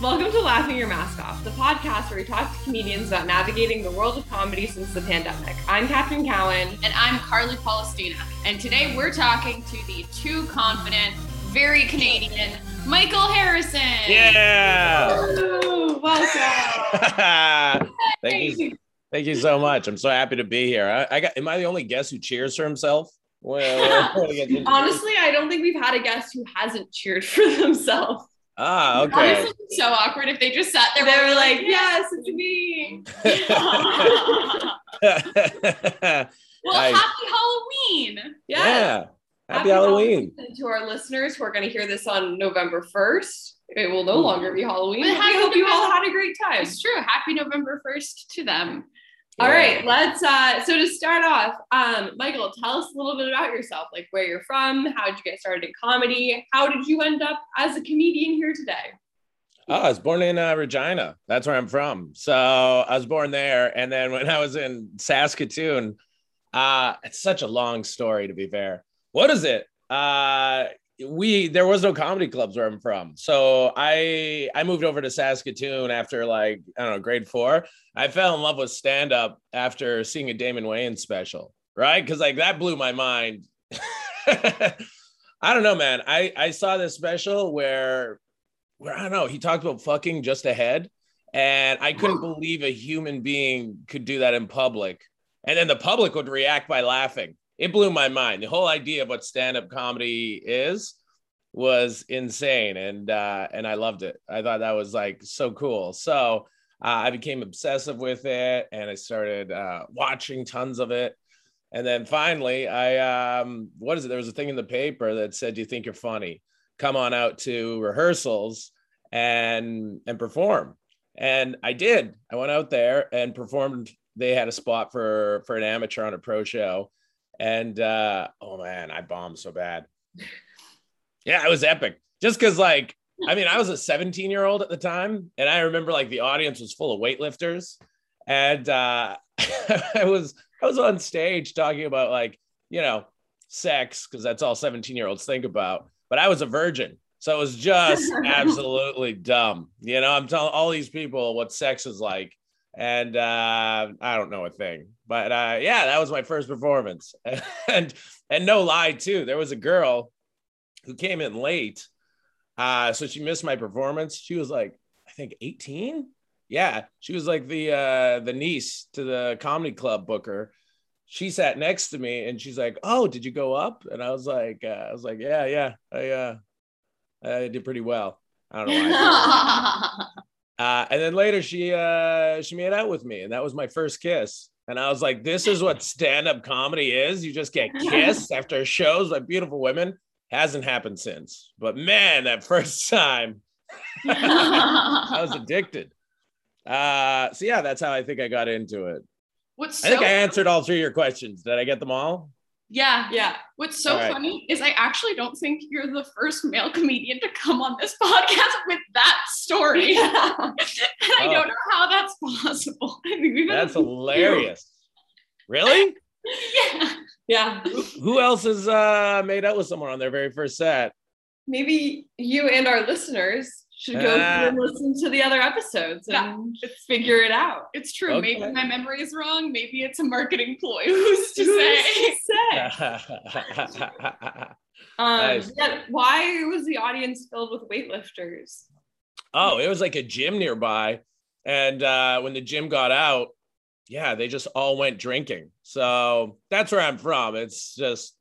Welcome to Laughing Your Mask Off, the podcast where we talk to comedians about navigating the world of comedy since the pandemic. I'm Catherine Cowan. And I'm Carly Palestina. And today we're talking to the too confident, very Canadian Michael Harrison. Yeah. Woo, welcome. Thank you. Thank you so much. I'm so happy to be here. I, I got. Am I the only guest who cheers for himself? Well, Honestly, I don't think we've had a guest who hasn't cheered for themselves. Ah, okay. Honestly, it's so awkward if they just sat there. They were we're like, yes, it's me. well, Nice. happy Halloween. Yes. yeah. Happy Halloween. And to our listeners who are going to hear this on November 1st, it will no longer be Halloween. But But we happy hope you all had a great time. It's true. Happy November 1st to them. All Yeah. right, let's uh so to start off, um, Michael, tell us a little bit about yourself, like where you're from, how did you get started in comedy? How did you end up as a comedian here today? Oh, I was born in uh, Regina. That's where I'm from. So I was born there, and then when I was in Saskatoon, uh, it's such a long story to be fair. What is it? Uh, we there was no comedy clubs where I'm from, so I I moved over to Saskatoon after like I don't know grade four. I fell in love with stand up after seeing a Damon Wayans special, right? Because like that blew my mind. I don't know, man. I I saw this special where where I don't know, he talked about fucking just ahead. And I couldn't believe a human being could do that in public. And then the public would react by laughing. It blew my mind. The whole idea of what stand-up comedy is was insane. And uh, and I loved it. I thought that was like so cool. So uh, I became obsessive with it and I started uh, watching tons of it. And then finally, I um, what is it? There was a thing in the paper that said, "Do you think you're funny? Come on out to rehearsals and and perform." And I did. I went out there and performed. They had a spot for for an amateur on a pro show, and uh, oh man, I bombed so bad. Yeah, it was epic. Just because, like, I mean, I was a 17 year old at the time, and I remember like the audience was full of weightlifters, and uh, I was I was on stage talking about like you know sex because that's all 17 year olds think about. But I was a virgin, so it was just absolutely dumb. You know, I'm telling all these people what sex is like, and uh, I don't know a thing. But uh, yeah, that was my first performance, and and no lie too, there was a girl who came in late, uh, so she missed my performance. She was like, I think 18 yeah she was like the uh the niece to the comedy club booker she sat next to me and she's like oh did you go up and i was like uh, i was like yeah yeah i uh i did pretty well i don't know why. uh and then later she uh she made out with me and that was my first kiss and i was like this is what stand-up comedy is you just get kissed after shows by beautiful women hasn't happened since but man that first time i was addicted uh, so yeah, that's how I think I got into it. What's I think so I answered all three of your questions. Did I get them all? Yeah. Yeah. What's so All right. funny is I actually don't think you're the first male comedian to come on this podcast with that story. and I Oh. don't know how that's possible. I think we've had That's a few. hilarious. Really? yeah. Yeah. Who else has uh, made out with someone on their very first set? Maybe you and our listeners should go through and listen to the other episodes and figure it out. It's true. Okay. Maybe my memory is wrong. Maybe it's a marketing ploy. Who's to Who's say? to say? Um, Nice. yeah, why was the audience filled with weightlifters? oh, it was like a gym nearby. And uh, when the gym got out, yeah, they just all went drinking. So that's where I'm from. It's just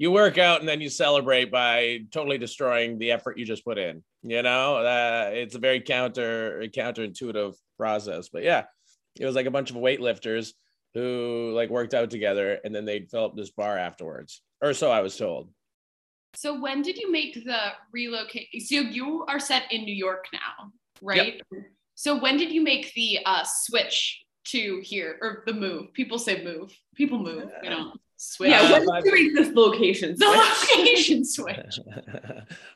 you work out and then you celebrate by totally destroying the effort you just put in. You know, uh, it's a very counter counterintuitive process. But yeah, it was like a bunch of weightlifters who like worked out together and then they'd fill up this bar afterwards, or so I was told. So when did you make the relocate? So you are set in New York now, right? So when did you make the uh, switch to here or the move? People say move. People move. You know, switch. Yeah, Uh, when my- did you make this location? the switch? location switch.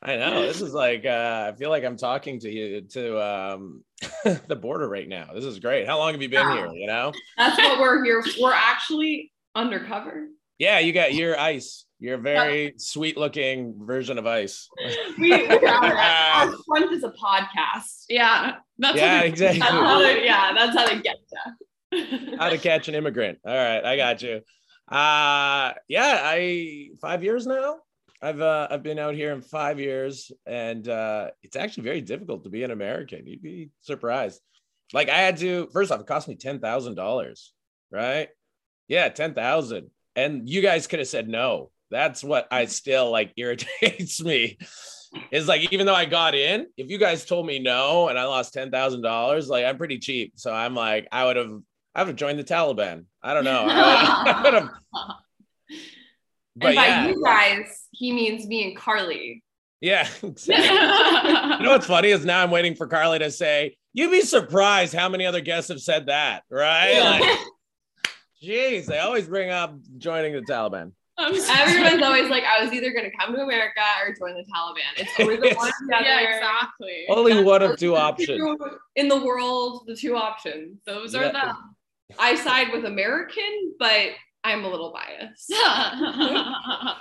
I know this is like uh, I feel like I'm talking to you to um, the border right now. This is great. How long have you been here? You know? That's what we're here. We're actually undercover. Yeah, you got your ice. You're a very sweet looking version of ice. We, we are. Our front is a podcast. Yeah. That's yeah, what exactly. That's how they, yeah, that's how they get you. How to catch an immigrant. All right, I got you. Uh yeah, I five years now. I've uh, I've been out here in five years, and uh, it's actually very difficult to be an American. You'd be surprised. Like I had to first off, it cost me ten thousand dollars, right? Yeah, ten thousand, and you guys could have said no. That's what I still like irritates me. Is like even though I got in, if you guys told me no and I lost ten thousand dollars, like I'm pretty cheap, so I'm like I would have I would have joined the Taliban. I don't know. I would have. But and by yeah, you guys, he means me and Carly. yeah, exactly. You know what's funny is now I'm waiting for Carly to say, "You'd be surprised how many other guests have said that." Right? Like, Jeez, they always bring up joining the Taliban. I'm Everyone's always like, I was either going to come to America or join the Taliban. It's always the one or the other. yeah, exactly. Only one of two options. In the world, the two options. Those Yeah. are them. I side with American, but I'm a little biased. I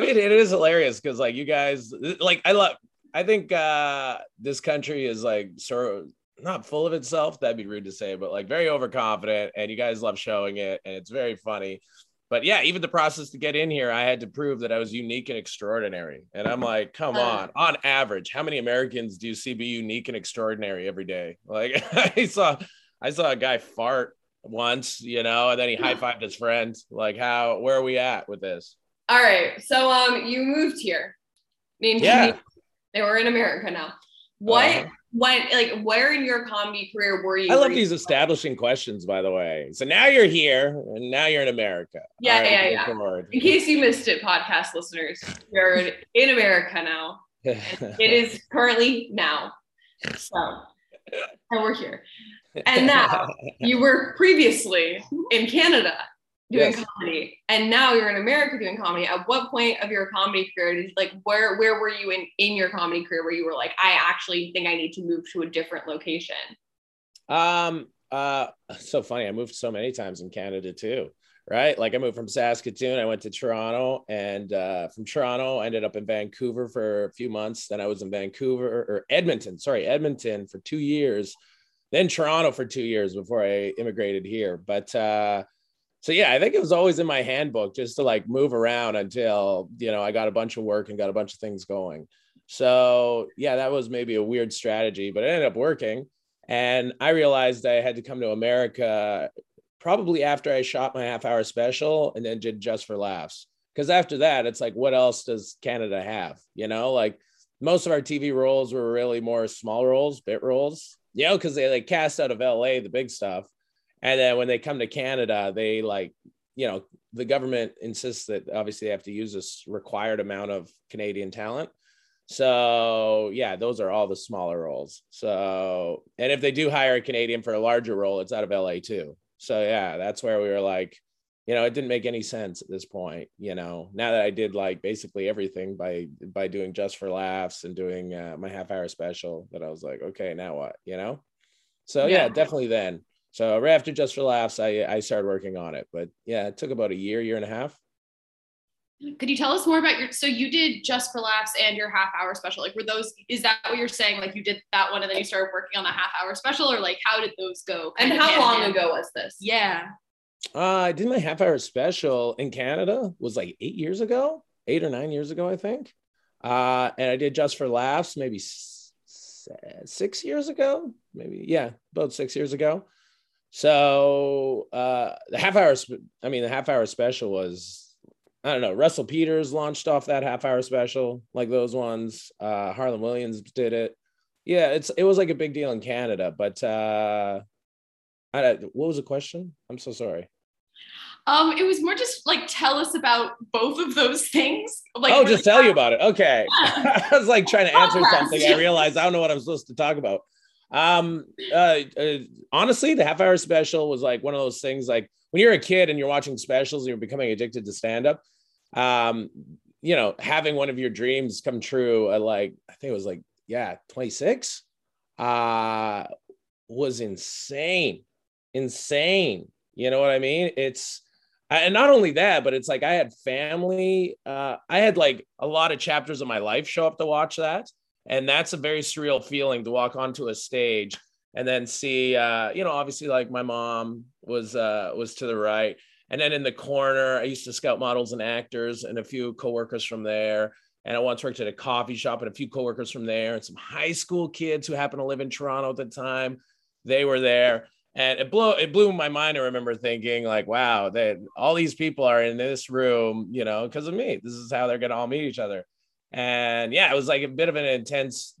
mean, it is hilarious because like you guys, like I love. I think uh this country is like sort of not full of itself. That'd be rude to say, but like very overconfident, and you guys love showing it, and it's very funny. But yeah, even the process to get in here, I had to prove that I was unique and extraordinary. And I'm like, come Uh. on. On average, how many Americans do you see be unique and extraordinary every day? Like I saw, I saw a guy fart once, you know, and then he high fived his friend. Like, how? Where are we at with this? All right. So um you moved here. Yeah. Kimmy, they were in America now. What Uh-huh. when like where in your comedy career were you? I love these establishing questions, by the way. So now you're here, and now you're in America. Yeah, right, yeah, yeah. forward. In case you missed it, podcast listeners, you're in, in America now. It is currently now. So and we're here. And now you were previously in Canada doing Yes. comedy, and now you're in America doing comedy. At what point of your comedy career did like where where were you in in your comedy career where you were like, I actually think I need to move to a different location? Um, uh, so funny. I moved so many times in Canada too, right? Like I moved from Saskatoon, I went to Toronto, and uh, from Toronto, I ended up in Vancouver for a few months. Then I was in Vancouver or Edmonton, sorry, Edmonton for two years, then Toronto for two years before I immigrated here. But uh, so yeah, I think it was always in my handbook just to like move around until you know I got a bunch of work and got a bunch of things going. So yeah, that was maybe a weird strategy, but it ended up working. And I realized I had to come to America probably after I shot my half hour special and then did just for laughs. Because after that, it's like, what else does Canada have? You know, like most of our TV roles were really more small roles, bit roles, you know, because they like cast out of LA, the big stuff. And then when they come to Canada, they like, you know, the government insists that obviously they have to use this required amount of Canadian talent. So yeah, those are all the smaller roles. So and if they do hire a Canadian for a larger role, it's out of LA too. So yeah, that's where we were like, you know, it didn't make any sense at this point. You know, now that I did like basically everything by by doing just for laughs and doing uh, my half hour special, that I was like, okay, now what? You know. So yeah, Yeah. definitely then. So right after just for laughs, I I started working on it. But yeah, it took about a year, year and a half. Could you tell us more about your? So you did just for laughs and your half hour special. Like, were those? Is that what you're saying? Like, you did that one and then you started working on the half hour special, or like, how did those go? And how hand in long ago was this? Yeah. Uh, I did my half hour special in Canada was like eight years ago, eight or nine years ago, I think. Uh, and I did just for laughs maybe six years ago, maybe yeah, about six years ago. So uh, the half hour, I mean, the half hour special was, I don't know, Russell Peters launched off that half hour special, like those ones. Uh, Harland Williams did it. Yeah, it's it was like a big deal in Canada, but uh, I, what was the question? I'm so sorry. Um, it was more just like tell us about both of those things. Like, oh, just tell you about it. Okay. I was like trying to answer something. I realized I don't know what I'm supposed to talk about. Um, uh, uh, honestly, the half hour special was like one of those things like when you're a kid and you're watching specials and you're becoming addicted to stand up. Um, you know, having one of your dreams come true at like, I think it was like, yeah, 26 uh, was insane. Insane. You know what I mean? It's, and not only that, but it's like I had family. Uh, I had like a lot of chapters of my life show up to watch that, and that's a very surreal feeling to walk onto a stage and then see. Uh, you know, obviously, like my mom was uh, was to the right, and then in the corner, I used to scout models and actors, and a few coworkers from there. And I once worked at a coffee shop, and a few coworkers from there, and some high school kids who happened to live in Toronto at the time. They were there and it blew it blew my mind. I remember thinking like, wow, that all these people are in this room, you know, because of me. This is how they're gonna all meet each other. And yeah, it was like a bit of an intense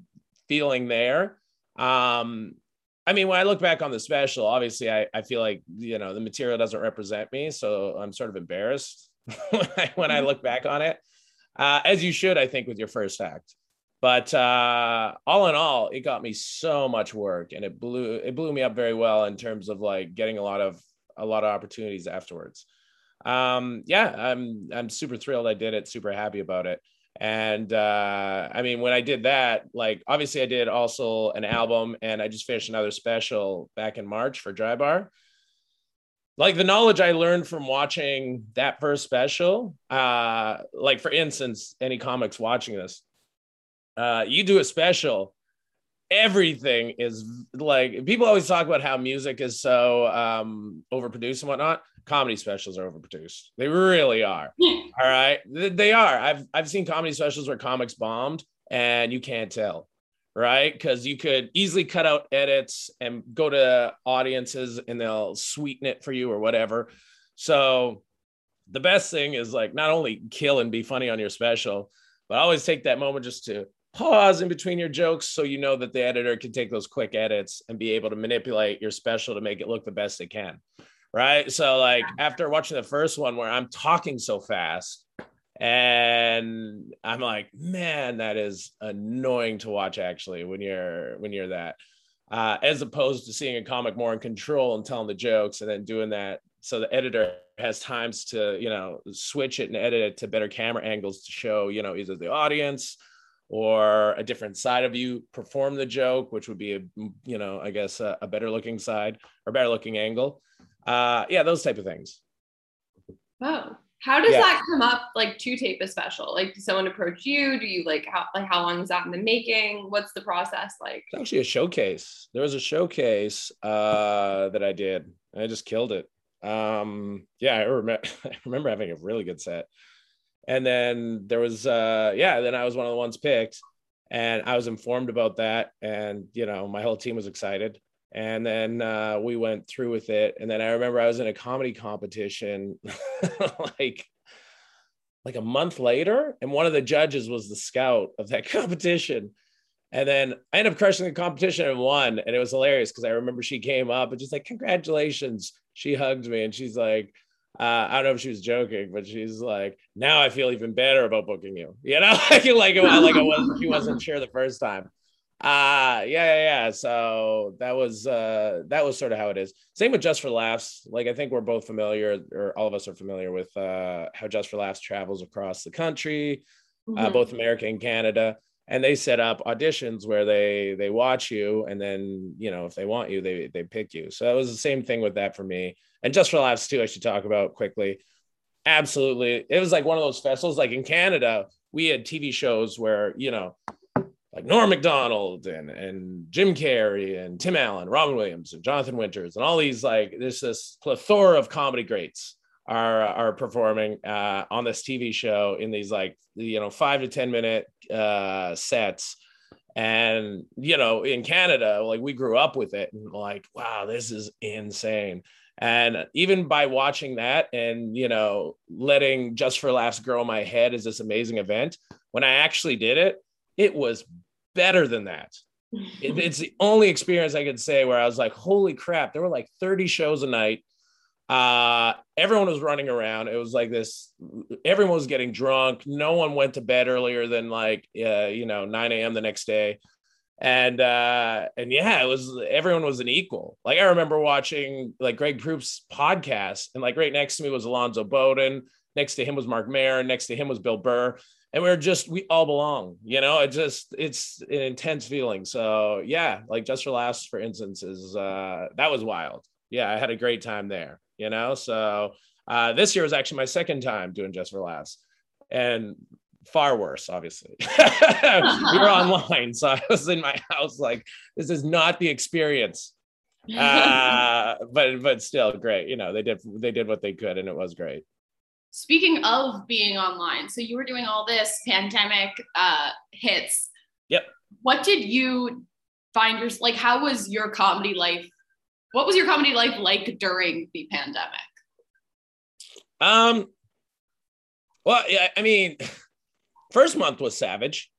feeling there. Um, I mean, when I look back on the special, obviously I, I feel like you know the material doesn't represent me, so I'm sort of embarrassed when I, when I look back on it. Uh, as you should, I think, with your first act but uh, all in all, it got me so much work, and it blew it blew me up very well in terms of like getting a lot of a lot of opportunities afterwards. Um, yeah, I'm I'm super thrilled I did it, super happy about it. And uh, I mean, when I did that, like obviously I did also an album, and I just finished another special back in March for Dry Bar. Like the knowledge I learned from watching that first special, uh, like for instance, any comics watching this, uh, you do a special everything is like people always talk about how music is so um overproduced and whatnot. Comedy specials are overproduced. They really are. All right? They are. I've i've seen comedy specials where comics bombed and you can't tell right? Because you could easily cut out edits and go to audiences and they'll sweeten it for you or whatever. So the best thing is like not only kill and be funny on your special but always take that moment just to pause in between your jokes so you know that the editor can take those quick edits and be able to manipulate your special to make it look the best it can. Right. So, like, after watching the first one where I'm talking so fast, and I'm like, man, that is annoying to watch actually when you're when you're that. Uh, as opposed to seeing a comic more in control and telling the jokes and then doing that so the editor has times to you know switch it and edit it to better camera angles to show you know either the audience or a different side of you perform the joke, which would be a you know I guess a, a better looking side or better looking angle. Uh, yeah, those type of things. Oh, how does yeah. that come up like to tape a special? Like, does someone approach you? Do you like how like how long is that in the making? What's the process like? It's actually a showcase. There was a showcase uh, that I did. I just killed it. Um, yeah, I remember. I remember having a really good set and then there was uh yeah then i was one of the ones picked and i was informed about that and you know my whole team was excited. And then uh, we went through with it and then i remember i was in a comedy competition like like a month later and one of the judges was the scout of that competition. And then i ended up crushing the competition and won and it was hilarious because i remember she came up and just like congratulations. She hugged me and she's like uh, I don't know if she was joking, but she's like, now I feel even better about booking you. You know, like like like it was she wasn't sure the first time. Uh yeah, yeah, yeah. So that was uh that was sort of how it is. Same with Just for Laughs. Like I think we're both familiar, or all of us are familiar with uh how Just for Laughs travels across the country, uh, mm-hmm. uh, both America and Canada. And they set up auditions where they they watch you, and then you know if they want you, they they pick you. So it was the same thing with that for me and just for laughs too, I should talk about quickly. Absolutely, it was like one of those festivals. Like in Canada, we had TV shows where you know, like Norm Macdonald and and Jim Carrey and Tim Allen, Robin Williams and Jonathan Winters, and all these like there's this plethora of comedy greats are are performing uh, on this TV show in these like you know five to ten minute uh, sets and you know in canada like we grew up with it and like wow this is insane and even by watching that and, you know, letting Just for Laughs grow in my head as this amazing event, when I actually did it, it was better than that. it, it's the only experience I could say where I was like, holy crap, there were like 30 shows a night. Uh, everyone was running around. It was like this, everyone was getting drunk. No one went to bed earlier than like, uh, you know, 9 a.m. the next day and uh and yeah it was everyone was an equal. Like i remember watching like Greg Proops' podcast and like right next to me was alonzo bodden next to him was marc maron next to him was bill burr and we are just we all belong you know? It just it's an intense feeling. So yeah like Just for Laughs for instance is uh that was wild. Yeah i had a great time there you know? So Uh, this year was actually my second time doing Just for Laughs. And far worse, obviously. we were online, so I was in my house like, this is not the experience. Uh, but but still great. You know, they did they did what they could, and it was great. Speaking of being online, so you were doing all this pandemic uh, hits. Yep. What did you find your like? How was your comedy life? What was your comedy life like during the pandemic? Um. Well, yeah, I mean, first month was savage.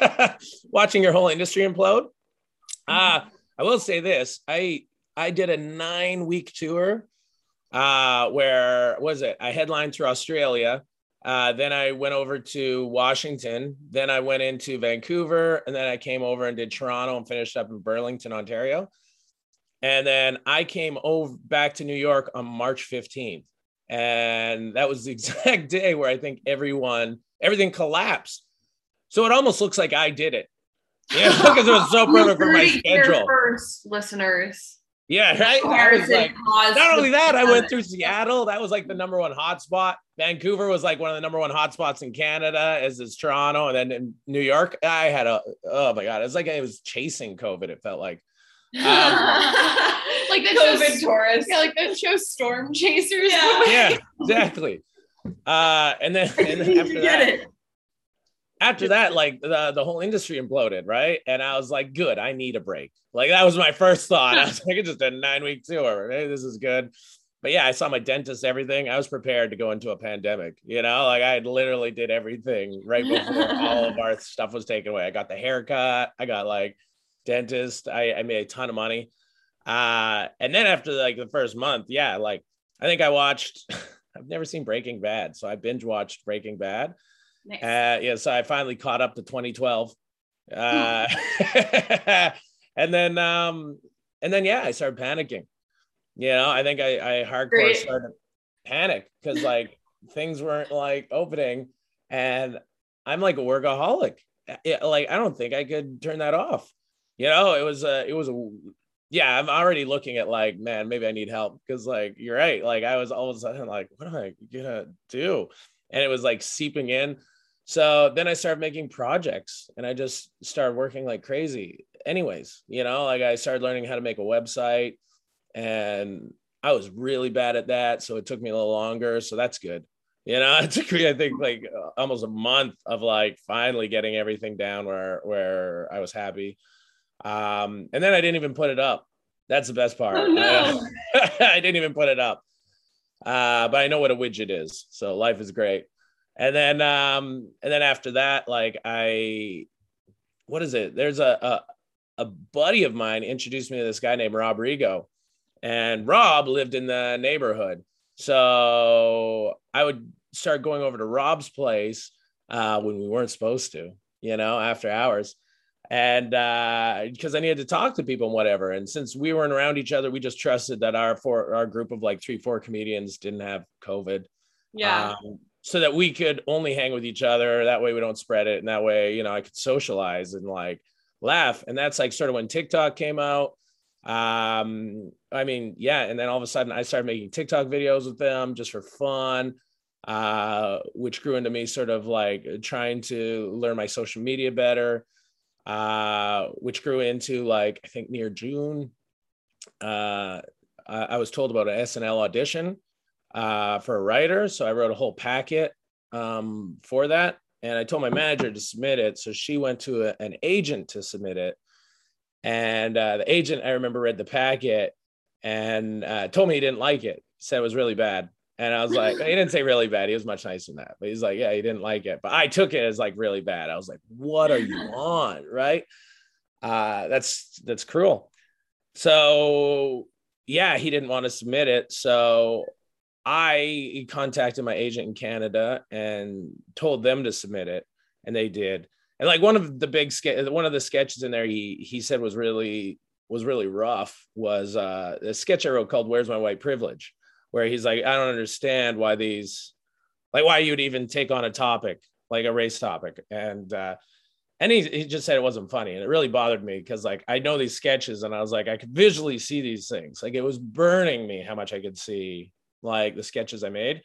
Watching your whole industry implode. Uh, I will say this: I I did a nine week tour uh, where was it? I headlined through Australia. Uh, then I went over to Washington. Then I went into Vancouver, and then I came over and did Toronto and finished up in Burlington, Ontario. And then I came over back to New York on March 15th. And that was the exact day where I think everyone, everything collapsed. So it almost looks like I did it. Yeah, because it was so perfect for my schedule. First, listeners. Yeah, right. I was like, not only that, I went through Seattle. That was like the number one hotspot. Vancouver was like one of the number one hotspots in Canada, as is Toronto, and then in New York, I had a oh my god, it was like I was chasing COVID. It felt like. Um, like the COVID show, tourist. Yeah, like the show Storm Chasers. Yeah, yeah exactly. Uh, and then, and then after that, after that, like the, the whole industry imploded, right? And I was like, good, I need a break. Like that was my first thought. I was like, I just a nine week tour. Hey, this is good. But yeah, I saw my dentist, everything. I was prepared to go into a pandemic, you know, like I literally did everything right before all of our stuff was taken away. I got the haircut, I got like dentist, I, I made a ton of money. Uh, and then after like the first month, yeah, like I think I watched, I've never seen Breaking Bad. So I binge watched Breaking Bad Nice. Uh, yeah, so I finally caught up to 2012. Uh, and then, um, and then, yeah, I started panicking. You know, I think I, I hardcore Great. started panic because like things weren't like opening, and I'm like a workaholic. Yeah, like I don't think I could turn that off. You know, it was a, it was a, yeah. I'm already looking at like, man, maybe I need help because like you're right. Like I was all of a sudden like, what am I gonna do? And it was like seeping in. So then I started making projects and I just started working like crazy. Anyways, you know, like I started learning how to make a website and I was really bad at that. So it took me a little longer. So that's good. You know, it took me, I think, like almost a month of like finally getting everything down where where I was happy. Um, and then I didn't even put it up. That's the best part. Oh, no. I didn't even put it up. Uh, but I know what a widget is. So life is great and then um and then after that like i what is it there's a a, a buddy of mine introduced me to this guy named rob rigo and rob lived in the neighborhood so i would start going over to rob's place uh when we weren't supposed to you know after hours and uh because i needed to talk to people and whatever and since we weren't around each other we just trusted that our four our group of like three four comedians didn't have covid yeah um, so that we could only hang with each other. That way we don't spread it. And that way, you know, I could socialize and like laugh. And that's like sort of when TikTok came out. Um, I mean, yeah. And then all of a sudden I started making TikTok videos with them just for fun, uh, which grew into me sort of like trying to learn my social media better, uh, which grew into like, I think near June, uh, I, was told about an SNL audition uh, for a writer. So I wrote a whole packet um, for that. And I told my manager to submit it. So she went to a, an agent to submit it. And uh, the agent, I remember, read the packet and uh, told me he didn't like it. Said it was really bad. And I was like, he didn't say really bad. He was much nicer than that. But he's like, yeah, he didn't like it. But I took it as like really bad. I was like, what are you on? Right. Uh, that's that's cruel. So yeah, he didn't want to submit it. So I contacted my agent in Canada and told them to submit it, and they did. And like one of the big ske- one of the sketches in there, he he said was really was really rough was uh, a sketch I wrote called "Where's My White Privilege," where he's like, I don't understand why these, like why you'd even take on a topic like a race topic, and uh, and he, he just said it wasn't funny and it really bothered me because like i know these sketches and i was like i could visually see these things like it was burning me how much i could see like the sketches I made.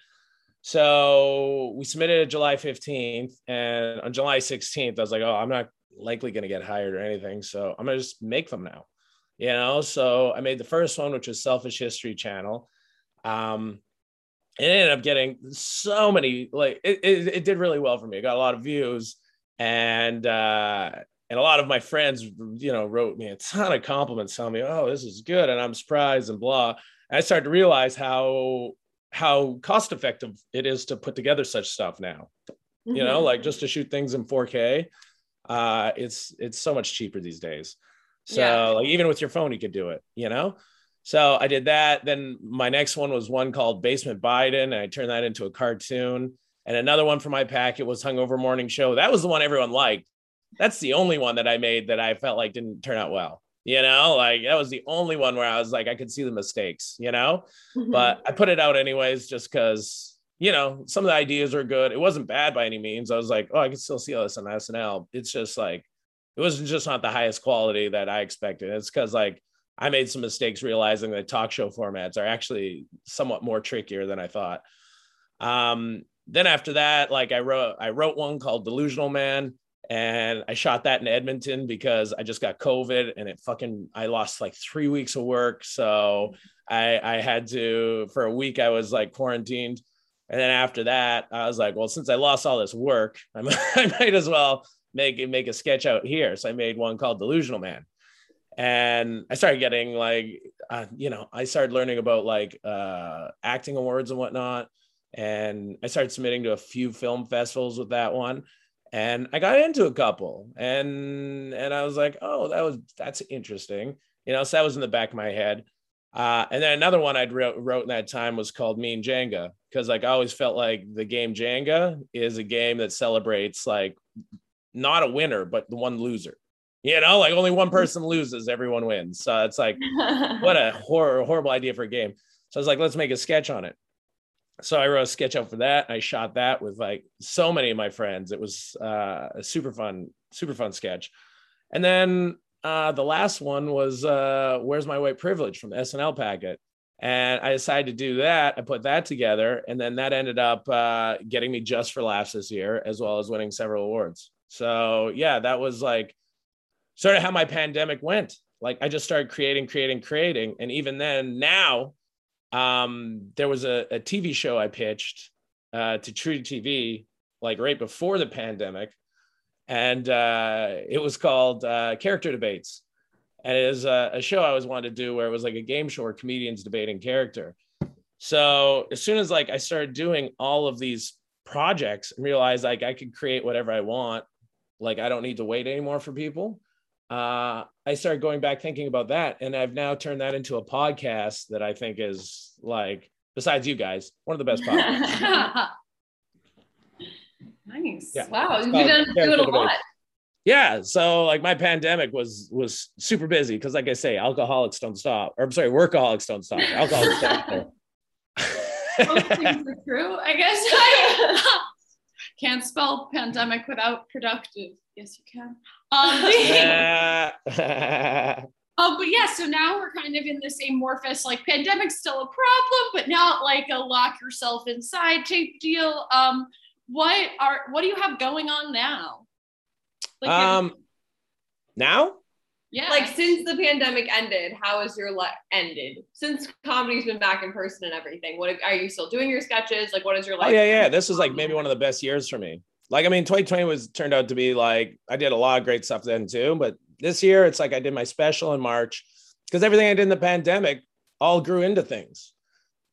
So we submitted it July 15th, and on July 16th, I was like, oh, I'm not likely going to get hired or anything. So I'm going to just make them now, you know? So I made the first one, which was Selfish History Channel. Um, it ended up getting so many, like, it, it, it did really well for me. It got a lot of views, and, uh, and a lot of my friends, you know, wrote me a ton of compliments telling me, oh, this is good. And I'm surprised and blah. And I started to realize how how cost effective it is to put together such stuff now. Mm-hmm. You know, mm-hmm. like just to shoot things in 4K, uh, it's it's so much cheaper these days. So yeah. like even with your phone, you could do it. You know. So I did that. Then my next one was one called Basement Biden, and I turned that into a cartoon. And another one for my packet was Hungover Morning Show. That was the one everyone liked. That's the only one that I made that I felt like didn't turn out well you know like that was the only one where i was like i could see the mistakes you know mm-hmm. but i put it out anyways just because you know some of the ideas are good it wasn't bad by any means i was like oh i can still see all this on snl it's just like it was just not the highest quality that i expected it's because like i made some mistakes realizing that talk show formats are actually somewhat more trickier than i thought um then after that like i wrote i wrote one called delusional man and I shot that in Edmonton because I just got COVID and it fucking I lost like three weeks of work. So I I had to for a week I was like quarantined. And then after that, I was like, well, since I lost all this work, I might, I might as well make make a sketch out here. So I made one called Delusional Man. And I started getting like, uh, you know, I started learning about like uh, acting awards and whatnot. And I started submitting to a few film festivals with that one and I got into a couple and and I was like, oh, that was that's interesting. You know, so that was in the back of my head. Uh, and then another one I'd wrote, wrote in that time was called Mean Jenga because like I always felt like the game Jenga is a game that celebrates like not a winner but the one loser. You know, like only one person loses, everyone wins. So it's like what a horror, horrible idea for a game. So I was like, let's make a sketch on it so I wrote a sketch out for that. I shot that with like so many of my friends. It was uh, a super fun, super fun sketch. And then uh, the last one was uh, "Where's My White Privilege" from the SNL packet, and I decided to do that. I put that together, and then that ended up uh, getting me just for laughs this year, as well as winning several awards. So yeah, that was like sort of how my pandemic went. Like I just started creating, creating, creating, and even then, now um, there was a, a TV show I pitched uh, to truTV like right before the pandemic, and uh, it was called uh, Character Debates, and it is a, a show I always wanted to do where it was like a game show where comedians debating character. So as soon as like I started doing all of these projects and realized like I could create whatever I want, like I don't need to wait anymore for people uh, I started going back thinking about that, and I've now turned that into a podcast that I think is like, besides you guys, one of the best podcasts. nice. Yeah. Wow, you've done doing a lot. Yeah, so like my pandemic was was super busy because, like I say, alcoholics don't stop. Or I'm sorry, workaholics don't stop. Alcoholics don't. Both things are true, I guess. I can't spell pandemic without productive. Yes, you can. Um, oh, but yeah, so now we're kind of in this amorphous, like pandemic's still a problem, but not like a lock yourself inside type deal. Um, what are what do you have going on now? Like um, now? Yeah. Like since the pandemic ended, how has your life ended? Since comedy's been back in person and everything, what are you still doing your sketches? Like, what is your life? Oh yeah, yeah. This is like maybe one of the best years for me like I mean, 2020 was turned out to be like I did a lot of great stuff then too. But this year, it's like I did my special in March because everything I did in the pandemic all grew into things.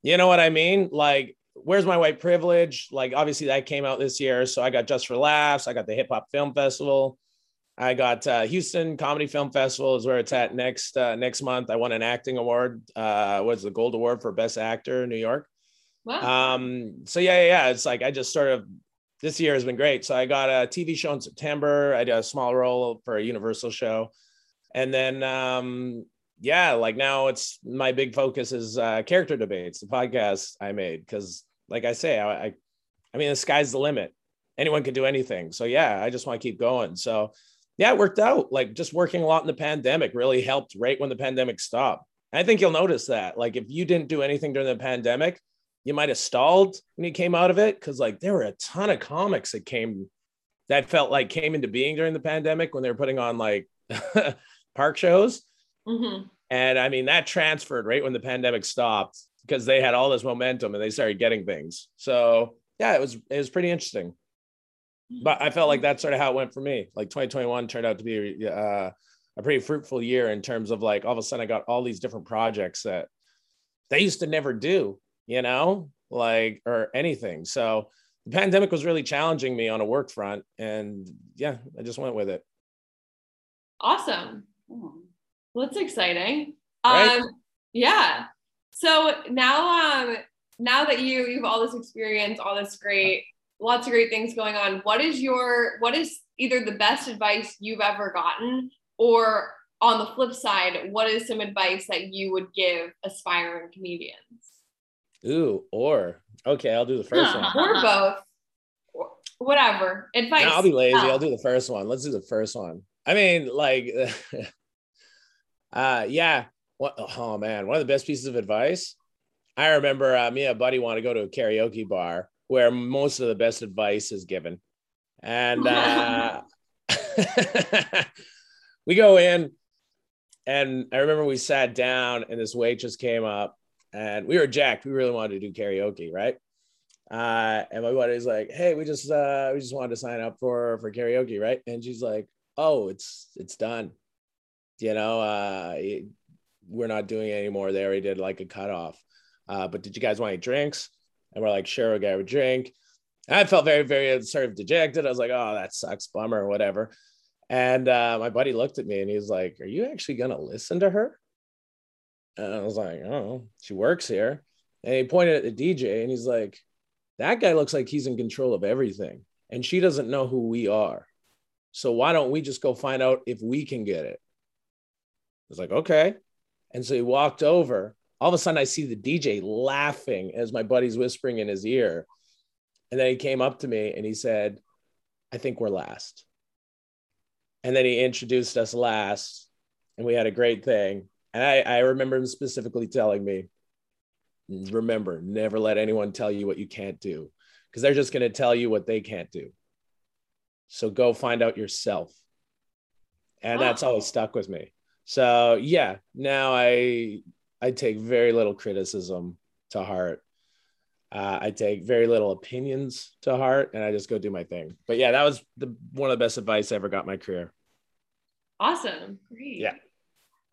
You know what I mean? Like, where's my white privilege? Like, obviously that came out this year, so I got Just for Laughs. I got the Hip Hop Film Festival. I got uh, Houston Comedy Film Festival is where it's at next uh, next month. I won an acting award. Uh, was the Gold Award for Best Actor in New York. Wow. Um, so yeah, yeah, yeah, it's like I just sort of this year has been great. So I got a TV show in September. I did a small role for a Universal show, and then um, yeah, like now it's my big focus is uh, character debates, the podcast I made because, like I say, I, I, I mean the sky's the limit. Anyone can do anything. So yeah, I just want to keep going. So yeah, it worked out. Like just working a lot in the pandemic really helped right when the pandemic stopped. I think you'll notice that. Like if you didn't do anything during the pandemic, you might have stalled when you came out of it because like there were a ton of comics that came that felt like came into being during the pandemic when they were putting on like park shows. Mm-hmm. And I mean, that transferred right when the pandemic stopped because they had all this momentum and they started getting things. So yeah, it was it was pretty interesting. But I felt like that's sort of how it went for me. Like 2021 turned out to be uh, a pretty fruitful year in terms of like all of a sudden I got all these different projects that they used to never do, you know, like or anything. So the pandemic was really challenging me on a work front, and yeah, I just went with it. Awesome. Well, that's exciting. Right? Um, yeah. So now, um, now that you you've all this experience, all this great, lots of great things going on. What is your what is either the best advice you've ever gotten, or on the flip side, what is some advice that you would give aspiring comedians? Ooh, or okay, I'll do the first one. Or both. Whatever. Advice. No, I'll be lazy. I'll do the first one. Let's do the first one. I mean, like, uh, yeah. What? Oh man, one of the best pieces of advice. I remember uh, me and a buddy want to go to a karaoke bar where most of the best advice is given, and uh, we go in, and I remember we sat down, and this waitress came up, and we were jacked. We really wanted to do karaoke, right? Uh, and my buddy's like, "Hey, we just uh, we just wanted to sign up for for karaoke, right?" And she's like, "Oh, it's it's done. You know, uh, we're not doing it anymore. They already did like a cutoff. Uh, but did you guys want any drinks?" And we're like, "Sure, we'll get a drink." And I felt very very sort of dejected. I was like, "Oh, that sucks, bummer, whatever." And uh, my buddy looked at me and he's like, "Are you actually gonna listen to her?" And I was like, "Oh, she works here." And he pointed at the DJ and he's like, that guy looks like he's in control of everything and she doesn't know who we are. So why don't we just go find out if we can get it? I was like, okay. And so he walked over. All of a sudden, I see the DJ laughing as my buddy's whispering in his ear. And then he came up to me and he said, I think we're last. And then he introduced us last, and we had a great thing. And I, I remember him specifically telling me, remember never let anyone tell you what you can't do because they're just going to tell you what they can't do. So go find out yourself. And that's always stuck with me. So yeah now i i take very little criticism to heart. Uh, i take very little opinions to heart and i just go do my thing. But yeah that was the one of the best advice i ever got in my career. Awesome. Great. Yeah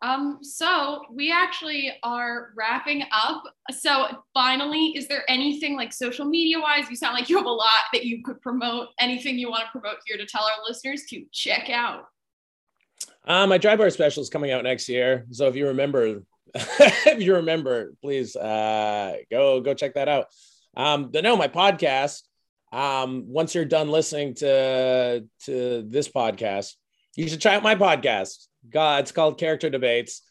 um, so we actually are wrapping up. So finally, is there anything like social media wise? You sound like you have a lot that you could promote. Anything you want to promote here to tell our listeners to check out? Um, my dry bar special is coming out next year. So if you remember, if you remember, please uh, go go check that out. Um, but no, my podcast. Um, once you're done listening to to this podcast, you should try out my podcast. God, it's called Character Debates.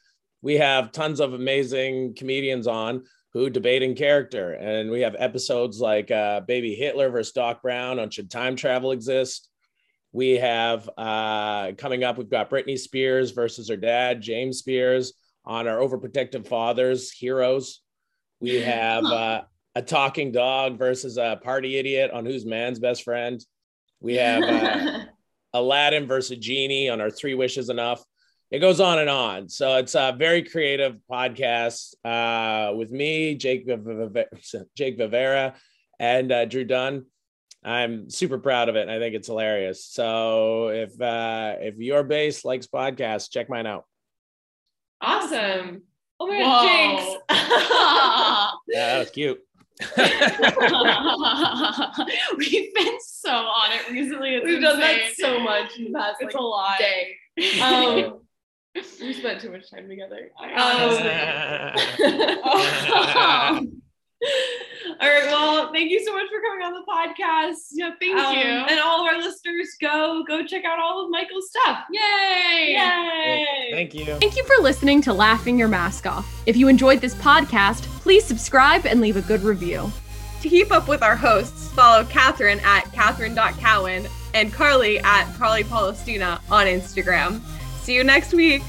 We have tons of amazing comedians on who debate in character. And we have episodes like uh, Baby Hitler versus Doc Brown on Should Time Travel Exist? We have uh, coming up, we've got Britney Spears versus her dad, James Spears, on our overprotective fathers, heroes. We have uh, a talking dog versus a party idiot on who's man's best friend. We have uh, Aladdin versus Genie on our Three Wishes Enough it goes on and on. So it's a very creative podcast uh, with me, Jake Jake Vivera, and uh, Drew Dunn. I'm super proud of it, and I think it's hilarious. So if uh, if your base likes podcasts, check mine out. Awesome! Oh my god, Jinx! yeah, that was cute. We've been so on it recently. It's We've insane. done that so much in the past. It's like, a lot. Day. Um, we spent too much time together. Um, all right. Well, thank you so much for coming on the podcast. Yeah, thank um, you. And all of our listeners, go go check out all of Michael's stuff. Yay! Yay! Thank you. Thank you for listening to Laughing Your Mask Off. If you enjoyed this podcast, please subscribe and leave a good review. To keep up with our hosts, follow Catherine at Catherine.Cowan and Carly at Carly Palestina on Instagram. See you next week.